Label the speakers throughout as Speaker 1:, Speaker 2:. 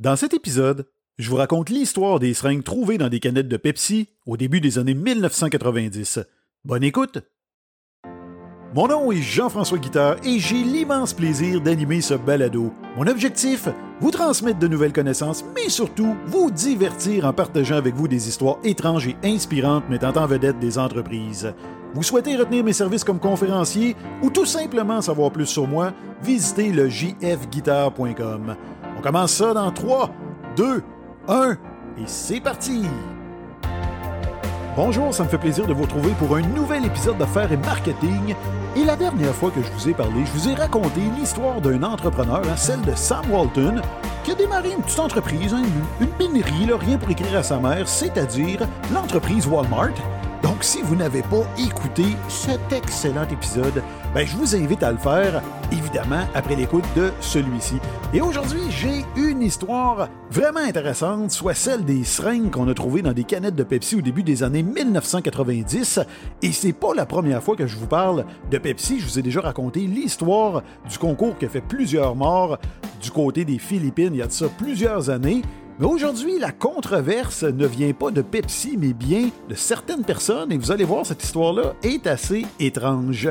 Speaker 1: Dans cet épisode, je vous raconte l'histoire des seringues trouvées dans des canettes de Pepsi au début des années 1990. Bonne écoute! Mon nom est Jean-François Guitard et j'ai l'immense plaisir d'animer ce balado. Mon objectif, vous transmettre de nouvelles connaissances, mais surtout vous divertir en partageant avec vous des histoires étranges et inspirantes mettant en vedette des entreprises. Vous souhaitez retenir mes services comme conférencier ou tout simplement savoir plus sur moi, visitez le jfguitar.com. On commence ça dans 3, 2, 1 et c'est parti! Bonjour, ça me fait plaisir de vous retrouver pour un nouvel épisode d'affaires et marketing. Et la dernière fois que je vous ai parlé, je vous ai raconté l'histoire d'un entrepreneur, hein, celle de Sam Walton, qui a démarré une petite entreprise, hein, une, une pénurie, là, rien pour écrire à sa mère, c'est-à-dire l'entreprise Walmart. Donc, si vous n'avez pas écouté cet excellent épisode, ben, je vous invite à le faire, évidemment, après l'écoute de celui-ci. Et aujourd'hui, j'ai une histoire vraiment intéressante, soit celle des seringues qu'on a trouvées dans des canettes de Pepsi au début des années 1990. Et c'est pas la première fois que je vous parle de Pepsi. Je vous ai déjà raconté l'histoire du concours qui a fait plusieurs morts du côté des Philippines il y a de ça plusieurs années. Aujourd'hui, la controverse ne vient pas de Pepsi, mais bien de certaines personnes, et vous allez voir, cette histoire-là est assez étrange.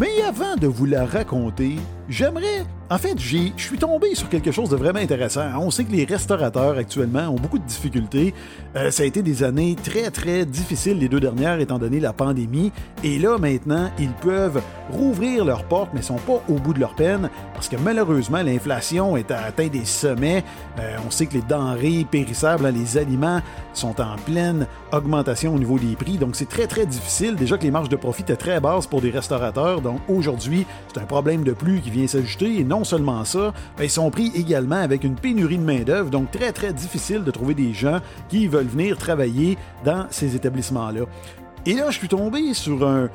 Speaker 1: Mais avant de vous la raconter, j'aimerais... En fait, je suis tombé sur quelque chose de vraiment intéressant. On sait que les restaurateurs actuellement ont beaucoup de difficultés. Euh, ça a été des années très très difficiles les deux dernières étant donné la pandémie. Et là maintenant, ils peuvent rouvrir leurs portes mais sont pas au bout de leur peine parce que malheureusement l'inflation est à atteint des sommets. Euh, on sait que les denrées périssables, les aliments sont en pleine augmentation au niveau des prix. Donc c'est très très difficile. Déjà que les marges de profit étaient très basses pour des restaurateurs. Donc aujourd'hui, c'est un problème de plus qui vient s'ajouter. Seulement ça, ils sont pris également avec une pénurie de main-d'œuvre, donc très très difficile de trouver des gens qui veulent venir travailler dans ces établissements-là. Et là, je suis tombé sur un,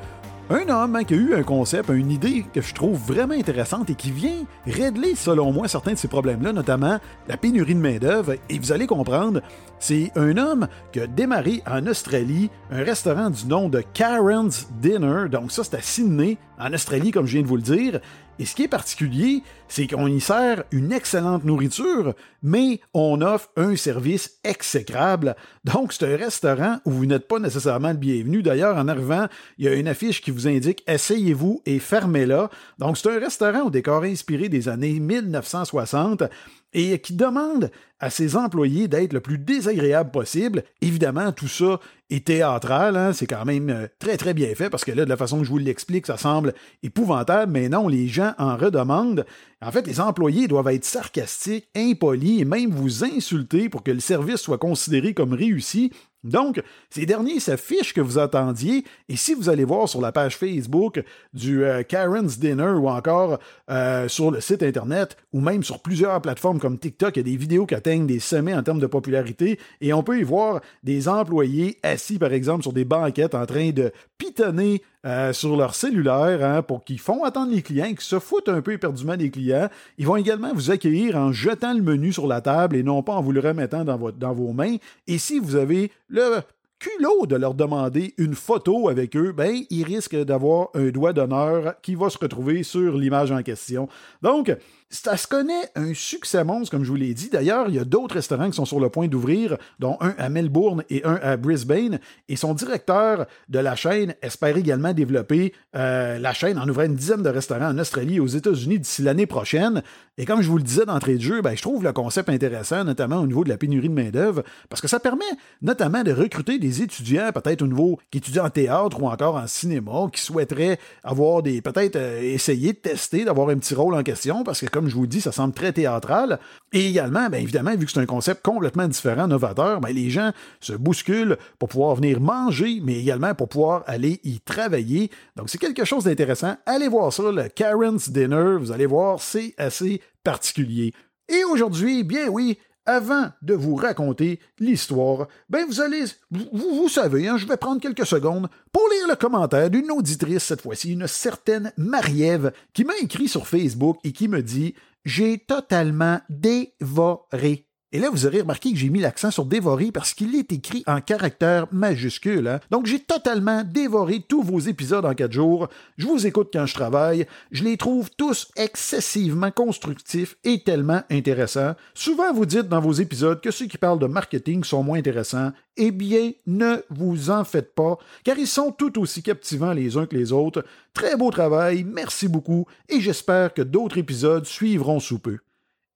Speaker 1: un homme hein, qui a eu un concept, une idée que je trouve vraiment intéressante et qui vient régler, selon moi, certains de ces problèmes-là, notamment la pénurie de main-d'œuvre. Et vous allez comprendre, c'est un homme qui a démarré en Australie un restaurant du nom de Karen's Dinner. Donc, ça, c'est à Sydney, en Australie, comme je viens de vous le dire. Et ce qui est particulier, c'est qu'on y sert une excellente nourriture, mais on offre un service exécrable. Donc, c'est un restaurant où vous n'êtes pas nécessairement le bienvenu. D'ailleurs, en arrivant, il y a une affiche qui vous indique Essayez-vous et fermez-la. Donc, c'est un restaurant au décor inspiré des années 1960 et qui demande à ses employés d'être le plus désagréable possible. Évidemment, tout ça est théâtral, hein? c'est quand même euh, très très bien fait parce que là, de la façon que je vous l'explique, ça semble épouvantable, mais non, les gens en redemandent. En fait, les employés doivent être sarcastiques, impolis et même vous insulter pour que le service soit considéré comme réussi. Donc, ces derniers s'affichent que vous attendiez, et si vous allez voir sur la page Facebook du euh, Karen's Dinner ou encore euh, sur le site Internet ou même sur plusieurs plateformes comme TikTok, il y a des vidéos qui atteignent des sommets en termes de popularité, et on peut y voir des employés assis, par exemple, sur des banquettes en train de pitonner euh, sur leur cellulaire hein, pour qu'ils font attendre les clients, qu'ils se foutent un peu éperdument des clients. Ils vont également vous accueillir en jetant le menu sur la table et non pas en vous le remettant dans, vos mains. Et si vous avez le culot de leur demander une photo avec eux, ben, ils risquent d'avoir un doigt d'honneur qui va se retrouver sur l'image en question. Donc, ça se connaît un succès monstre, comme je vous l'ai dit. D'ailleurs, il y a d'autres restaurants qui sont sur le point d'ouvrir, dont un à Melbourne et un à Brisbane. Et son directeur de la chaîne espère également développer euh, la chaîne en ouvrant une dizaine de restaurants en Australie et aux États-Unis d'ici l'année prochaine. Et comme je vous le disais d'entrée de jeu, ben, je trouve le concept intéressant, notamment au niveau de la pénurie de main-d'œuvre, parce que ça permet notamment de recruter des étudiants, peut-être au niveau qui étudient en théâtre ou encore en cinéma, qui souhaiteraient avoir des, peut-être euh, essayer de tester, d'avoir un petit rôle en question, parce que comme je vous dis, ça semble très théâtral. Et également, bien évidemment, vu que c'est un concept complètement différent, novateur, bien, les gens se bousculent pour pouvoir venir manger, mais également pour pouvoir aller y travailler. Donc, c'est quelque chose d'intéressant. Allez voir ça, le Karen's Dinner. Vous allez voir, c'est assez particulier. Et aujourd'hui, bien oui, avant de vous raconter l'histoire, ben vous allez, vous, savez, hein, je vais prendre quelques secondes pour lire le commentaire d'une auditrice cette fois-ci, une certaine Marie-Ève, qui m'a écrit sur Facebook et qui me dit J'ai totalement dévoré Et là, vous aurez remarqué que j'ai mis l'accent sur dévorer parce qu'il est écrit en caractères majuscules. Hein. Donc, j'ai totalement dévoré tous vos épisodes en quatre jours. Je vous écoute quand je travaille. Je les trouve tous excessivement constructifs et tellement intéressants. Souvent, vous dites dans vos épisodes que ceux qui parlent de marketing sont moins intéressants. Eh bien, ne vous en faites pas, car ils sont tout aussi captivants les uns que les autres. Très beau travail, merci beaucoup, et j'espère que d'autres épisodes suivront sous peu.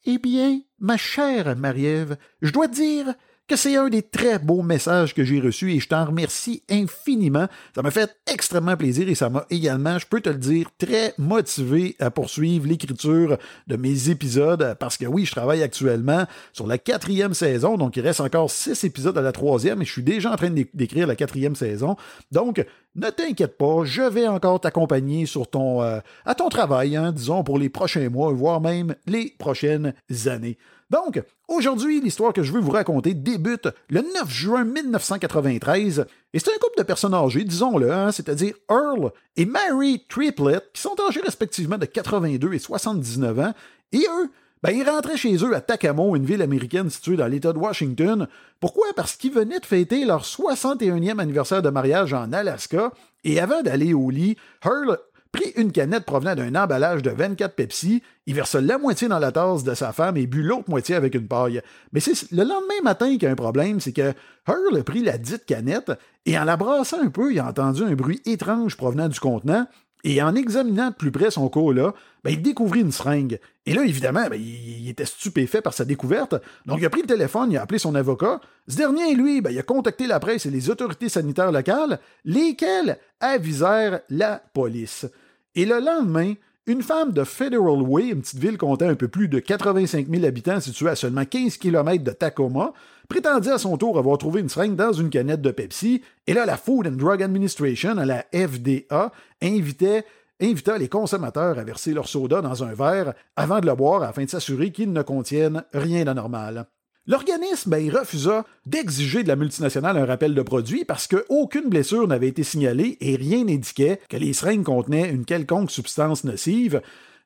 Speaker 1: Eh bien, ma chère Marie-Ève, je dois dire que c'est un des très beaux messages que j'ai reçus et je t'en remercie infiniment. Ça m'a fait extrêmement plaisir et ça m'a également, je peux te le dire, très motivé à poursuivre l'écriture de mes épisodes parce que oui, je travaille actuellement sur la quatrième saison, donc il reste encore six épisodes à la troisième et je suis déjà en train d'écrire la quatrième saison. Donc, ne t'inquiète pas, je vais encore t'accompagner sur ton euh, à ton travail, hein, disons pour les prochains mois, voire même les prochaines années. Donc, aujourd'hui, l'histoire que je veux vous raconter débute le 9 juin 1993, et c'est un couple de personnes âgées, disons-le, hein, c'est-à-dire Earl et Mary Triplett, qui sont âgés respectivement de 82 et 79 ans, et eux, ben, ils rentraient chez eux à Takamo, une ville américaine située dans l'État de Washington. Pourquoi? Parce qu'ils venaient de fêter leur 61e anniversaire de mariage en Alaska, et avant d'aller au lit, Earl prit une canette provenant d'un emballage de 24 Pepsi, il versa la moitié dans la tasse de sa femme et but l'autre moitié avec une paille. Mais c'est le lendemain matin qu'il y a un problème, c'est que Hurl a pris la dite canette et en la brassant un peu, il a entendu un bruit étrange provenant du contenant. Et en examinant de plus près son cola, ben, il découvrit une seringue. Et là, évidemment, ben, il, était stupéfait par sa découverte. Donc, il a pris le téléphone, il a appelé son avocat. Ce dernier, lui, ben, il a contacté la presse et les autorités sanitaires locales, lesquelles avisèrent la police. Et le lendemain, une femme de Federal Way, une petite ville comptant un peu plus de 85 000 habitants située à seulement 15 km de Tacoma, prétendit à son tour avoir trouvé une seringue dans une canette de Pepsi. Et là, la Food and Drug Administration, la FDA, invita les consommateurs à verser leur soda dans un verre avant de le boire afin de s'assurer qu'il ne contienne rien d'anormal. L'organisme ben, refusa d'exiger de la multinationale un rappel de produit parce qu'aucune blessure n'avait été signalée et rien n'indiquait que les seringues contenaient une quelconque substance nocive.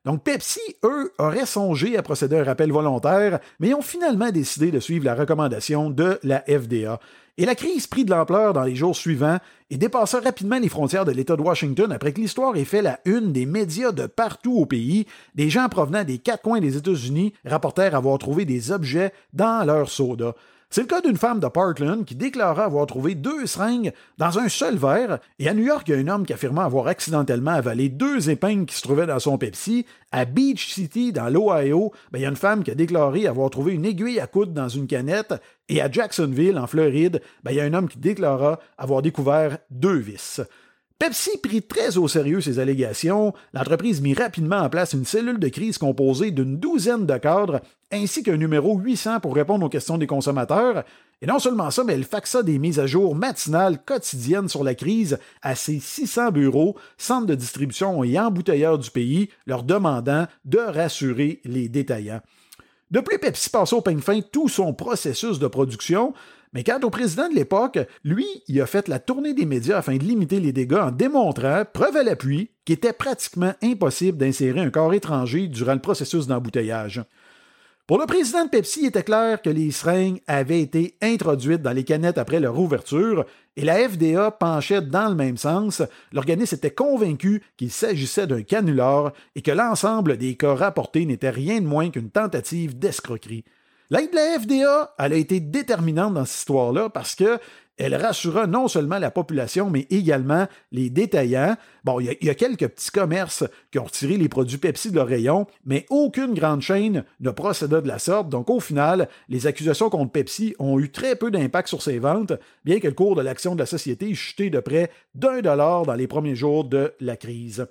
Speaker 1: Donc Pepsi, eux, auraient songé à procéder à un rappel volontaire, mais ont finalement décidé de suivre la recommandation de la FDA. Et la crise prit de l'ampleur dans les jours suivants et dépassa rapidement les frontières de l'État de Washington après que l'histoire ait fait la une des médias de partout au pays. Des gens provenant des quatre coins des États-Unis rapportèrent avoir trouvé des objets dans leur soda. C'est le cas d'une femme de Parkland qui déclara avoir trouvé deux seringues dans un seul verre, et à New York, il y a un homme qui affirma avoir accidentellement avalé deux épingles qui se trouvaient dans son Pepsi. À Beach City, dans l'Ohio, ben, il y a une femme qui a déclaré avoir trouvé une aiguille à coudre dans une canette, et à Jacksonville, en Floride, ben, il y a un homme qui déclara avoir découvert deux vis. Pepsi prit très au sérieux ces allégations. L'entreprise mit rapidement en place une cellule de crise composée d'une douzaine de cadres ainsi qu'un numéro 800 pour répondre aux questions des consommateurs. Et non seulement ça, mais elle faxa des mises à jour matinales quotidiennes sur la crise à ses 600 bureaux, centres de distribution et embouteilleurs du pays, leur demandant de rassurer les détaillants. De plus, Pepsi passe au peigne fin tout son processus de production, mais quant au président de l'époque, lui, il a fait la tournée des médias afin de limiter les dégâts en démontrant, preuve à l'appui, qu'il était pratiquement impossible d'insérer un corps étranger durant le processus d'embouteillage. Pour le président de Pepsi, il était clair que les seringues avaient été introduites dans les canettes après leur ouverture, et la FDA penchait dans le même sens. L'organisme était convaincu qu'il s'agissait d'un canular et que l'ensemble des cas rapportés n'était rien de moins qu'une tentative d'escroquerie. L'aide de la FDA, a été déterminante dans cette histoire-là parce que elle rassura non seulement la population, mais également les détaillants. Bon, il y, a quelques petits commerces qui ont retiré les produits Pepsi de leur rayon, mais aucune grande chaîne ne procéda de la sorte. Donc, au final, les accusations contre Pepsi ont eu très peu d'impact sur ses ventes, bien que le cours de l'action de la société ait chuté de près d'un dollar dans les premiers jours de la crise.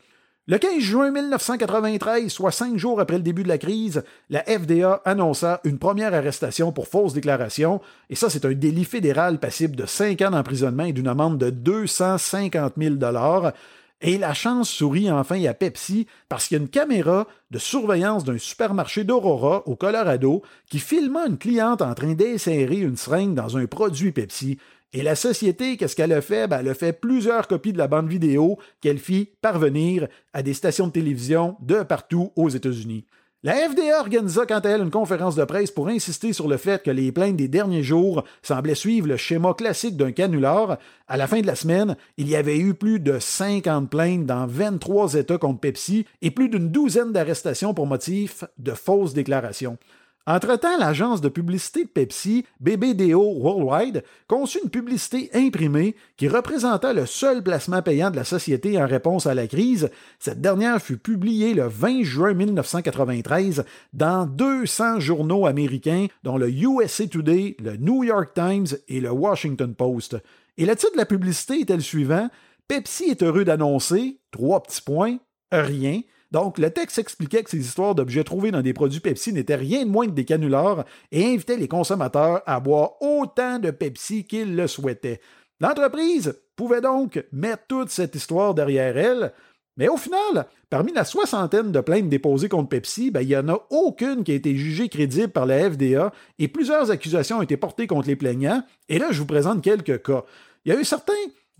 Speaker 1: Le 15 juin 1993, soit cinq jours après le début de la crise, la FDA annonça une première arrestation pour fausse déclaration, et ça c'est un délit fédéral passible de cinq ans d'emprisonnement et d'une amende de 250 000 et la chance sourit enfin à Pepsi parce qu'il y a une caméra de surveillance d'un supermarché d'Aurora au Colorado qui filma une cliente en train d'insérer une seringue dans un produit Pepsi. Et la société, qu'est-ce qu'elle a fait? Ben, elle a fait plusieurs copies de la bande vidéo qu'elle fit parvenir à des stations de télévision de partout aux États-Unis. La FDA organisa quant à elle une conférence de presse pour insister sur le fait que les plaintes des derniers jours semblaient suivre le schéma classique d'un canular. À la fin de la semaine, il y avait eu plus de 50 plaintes dans 23 États contre Pepsi et plus d'une douzaine d'arrestations pour motif de fausses déclarations. Entre-temps, l'agence de publicité de Pepsi, BBDO Worldwide, conçut une publicité imprimée qui représentait le seul placement payant de la société en réponse à la crise. Cette dernière fut publiée le 20 juin 1993 dans 200 journaux américains, dont le USA Today, le New York Times et le Washington Post. Et le titre de la publicité était le suivant? Pepsi est heureux d'annoncer, trois petits points, rien, donc, le texte expliquait que ces histoires d'objets trouvés dans des produits Pepsi n'étaient rien de moins que des canulars et invitait les consommateurs à boire autant de Pepsi qu'ils le souhaitaient. L'entreprise pouvait donc mettre toute cette histoire derrière elle, mais au final, parmi la soixantaine de plaintes déposées contre Pepsi, ben, il n'y en a aucune qui a été jugée crédible par la FDA et plusieurs accusations ont été portées contre les plaignants. Et là, je vous présente quelques cas. Il y a eu certains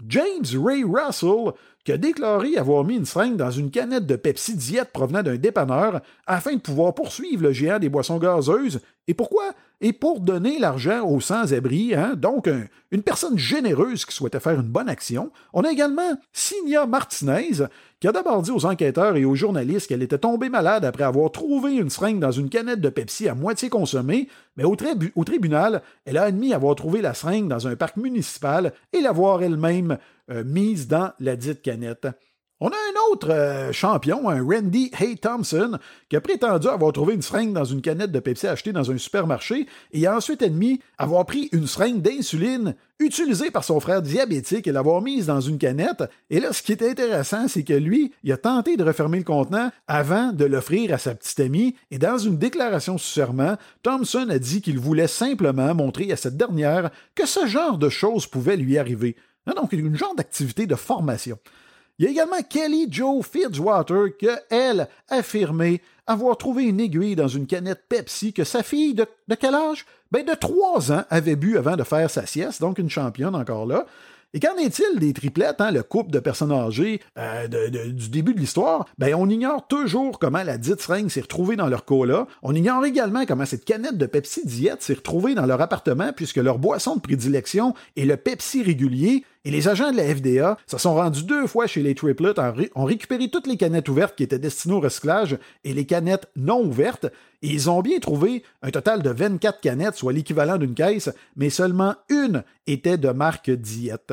Speaker 1: James Ray Russell, qui a déclaré avoir mis une seringue dans une canette de Pepsi Diète provenant d'un dépanneur afin de pouvoir poursuivre le géant des boissons gazeuses. Et pourquoi? Et pour donner l'argent aux sans-abri, hein? donc une personne généreuse qui souhaitait faire une bonne action. On a également Signia Martinez, qui a d'abord dit aux enquêteurs et aux journalistes qu'elle était tombée malade après avoir trouvé une seringue dans une canette de Pepsi à moitié consommée, mais au, au tribunal, elle a admis avoir trouvé la seringue dans un parc municipal et l'avoir elle-même euh, mise dans la dite canette. On a un autre euh, champion, un Randy Hay Thompson, qui a prétendu avoir trouvé une seringue dans une canette de Pepsi achetée dans un supermarché et a ensuite admis avoir pris une seringue d'insuline utilisée par son frère diabétique et l'avoir mise dans une canette. Et là, ce qui est intéressant, c'est que lui, il a tenté de refermer le contenant avant de l'offrir à sa petite amie et dans une déclaration sous serment, Thompson a dit qu'il voulait simplement montrer à cette dernière que ce genre de choses pouvait lui arriver. Donc, une genre d'activité de formation. Il y a également Kelly Joe Fitzwater qui, elle, affirmé avoir trouvé une aiguille dans une canette Pepsi que sa fille de, quel âge? Ben, de trois ans avait bu avant de faire sa sieste, donc une championne encore là. Et qu'en est-il des triplettes, hein, le couple de personnes âgées euh, du début de l'histoire? Ben, on ignore toujours comment la dite seringue s'est retrouvée dans leur cola. On ignore également comment cette canette de Pepsi Diète s'est retrouvée dans leur appartement puisque leur boisson de prédilection est le Pepsi régulier. Et les agents de la FDA se sont rendus deux fois chez les triplets, ont récupéré toutes les canettes ouvertes qui étaient destinées au recyclage et les canettes non ouvertes, et ils ont bien trouvé un total de 24 canettes, soit l'équivalent d'une caisse, mais seulement une était de marque Diète.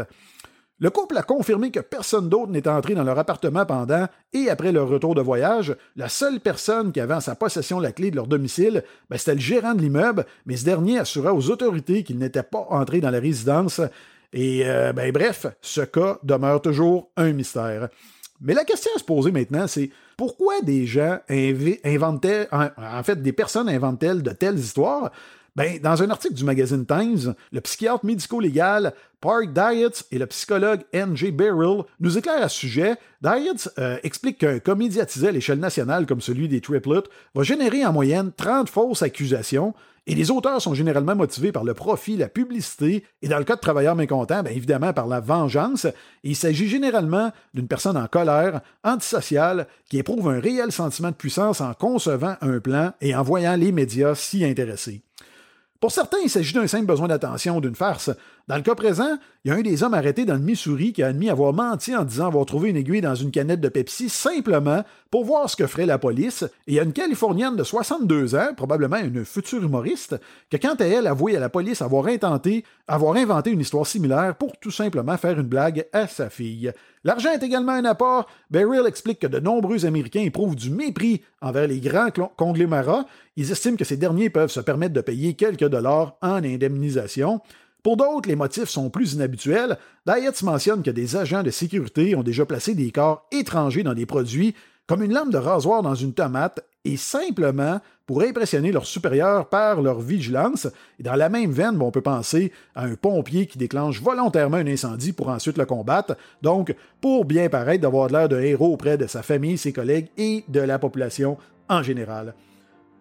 Speaker 1: Le couple a confirmé que personne d'autre n'était entré dans leur appartement pendant et après leur retour de voyage. La seule personne qui avait en sa possession la clé de leur domicile, ben, c'était le gérant de l'immeuble, mais ce dernier assura aux autorités qu'il n'était pas entré dans la résidence et euh, ben, bref, ce cas demeure toujours un mystère. Mais la question à se poser maintenant, c'est pourquoi des gens inventaient, en fait, des personnes inventent-elles de telles histoires? Ben, dans un article du magazine Times, le psychiatre médico-légal Park Diets et le psychologue N.J. Beryl nous éclairent à ce sujet. Diets euh, explique qu'un cas médiatisé à l'échelle nationale comme celui des triplets va générer en moyenne 30 fausses accusations, et les auteurs sont généralement motivés par le profit, la publicité, et dans le cas de travailleurs mécontents, bien évidemment par la vengeance. il s'agit généralement d'une personne en colère, antisociale, qui éprouve un réel sentiment de puissance en concevant un plan et en voyant les médias s'y intéresser. Pour certains, il s'agit d'un simple besoin d'attention ou d'une farce. Dans le cas présent, il y a un des hommes arrêtés dans le Missouri qui a admis avoir menti en disant avoir trouvé une aiguille dans une canette de Pepsi simplement pour voir ce que ferait la police. Et il y a une Californienne de 62 ans, probablement une future humoriste, qui, quant à elle, avoué à la police avoir intenté, avoir inventé une histoire similaire pour tout simplement faire une blague à sa fille. L'argent est également un apport. Beryl explique que de nombreux Américains éprouvent du mépris envers les grands conglomérats. Ils estiment que ces derniers peuvent se permettre de payer quelques dollars en indemnisation. Pour d'autres, les motifs sont plus inhabituels. Dietz mentionne que des agents de sécurité ont déjà placé des corps étrangers dans des produits, comme une lame de rasoir dans une tomate, et simplement pour impressionner leurs supérieurs par leur vigilance. Et dans la même veine, on peut penser à un pompier qui déclenche volontairement un incendie pour ensuite le combattre, donc pour bien paraître d'avoir l'air de héros auprès de sa famille, ses collègues et de la population en général.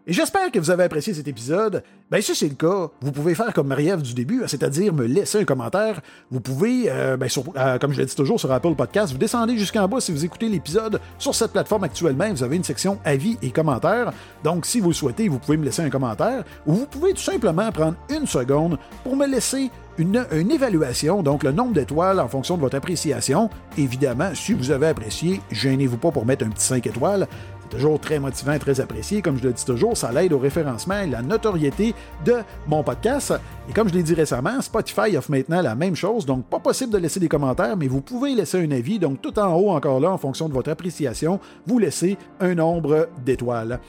Speaker 1: Et j'espère que vous avez apprécié cet épisode. Ben si c'est le cas, vous pouvez faire comme Marie-Ève du début, c'est-à-dire me laisser un commentaire. Vous pouvez, euh, ben, euh, comme je l'ai dit toujours sur Apple Podcast, vous descendez jusqu'en bas si vous écoutez l'épisode sur cette plateforme actuellement. Vous avez une section avis et commentaires. Donc si vous souhaitez, vous pouvez me laisser un commentaire ou vous pouvez tout simplement prendre une seconde pour me laisser une, une, évaluation, donc le nombre d'étoiles en fonction de votre appréciation. Évidemment, si vous avez apprécié, gênez-vous pas pour mettre un petit 5 étoiles toujours très motivant, très apprécié. Comme je le dis toujours, ça l'aide au référencement et la notoriété de mon podcast. Et comme je l'ai dit récemment, Spotify offre maintenant la même chose, donc pas possible de laisser des commentaires, mais vous pouvez laisser un avis. Donc tout en haut, encore là, en fonction de votre appréciation, vous laissez un nombre d'étoiles.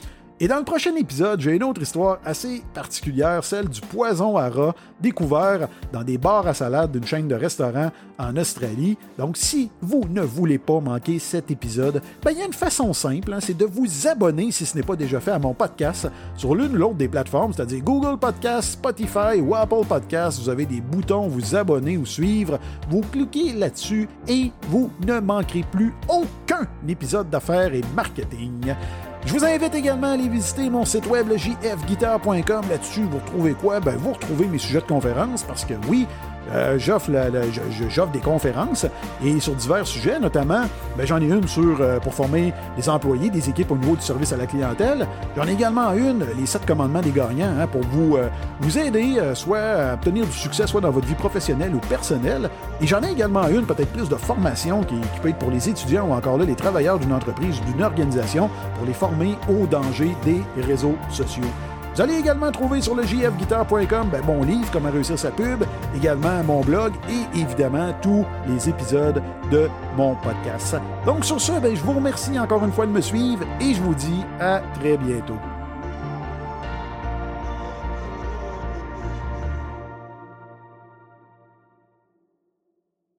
Speaker 1: Et dans le prochain épisode, j'ai une autre histoire assez particulière, celle du poison à rat découvert dans des bars à salade d'une chaîne de restaurants en Australie. Donc, si vous ne voulez pas manquer cet épisode, ben, il y a une façon simple, hein, c'est de vous abonner si ce n'est pas déjà fait à mon podcast sur l'une ou l'autre des plateformes, c'est-à-dire Google Podcast, Spotify ou Apple Podcast. Vous avez des boutons vous abonner ou suivre. Vous cliquez là-dessus et vous ne manquerez plus aucun épisode d'affaires et marketing. Je vous invite également à aller visiter mon site web, le jfguitar.com. Là-dessus, vous retrouvez quoi? Ben, vous retrouvez mes sujets de conférence parce que oui, euh, j'offre, des conférences et sur divers sujets, notamment, ben, j'en ai une sur euh, pour former des employés, des équipes au niveau du service à la clientèle. J'en ai également une, les sept commandements des gagnants, hein, pour vous, euh, vous aider soit à obtenir du succès, soit dans votre vie professionnelle ou personnelle. Et j'en ai également une, peut-être plus de formation, qui, peut être pour les étudiants ou encore là, les travailleurs d'une entreprise, d'une organisation, pour les former au danger des réseaux sociaux. Vous allez également trouver sur le jfguitar.com ben, mon livre Comment réussir sa pub, également mon blog et évidemment tous les épisodes de mon podcast. Donc sur ce, ben, je vous remercie encore une fois de me suivre et je vous dis à très bientôt.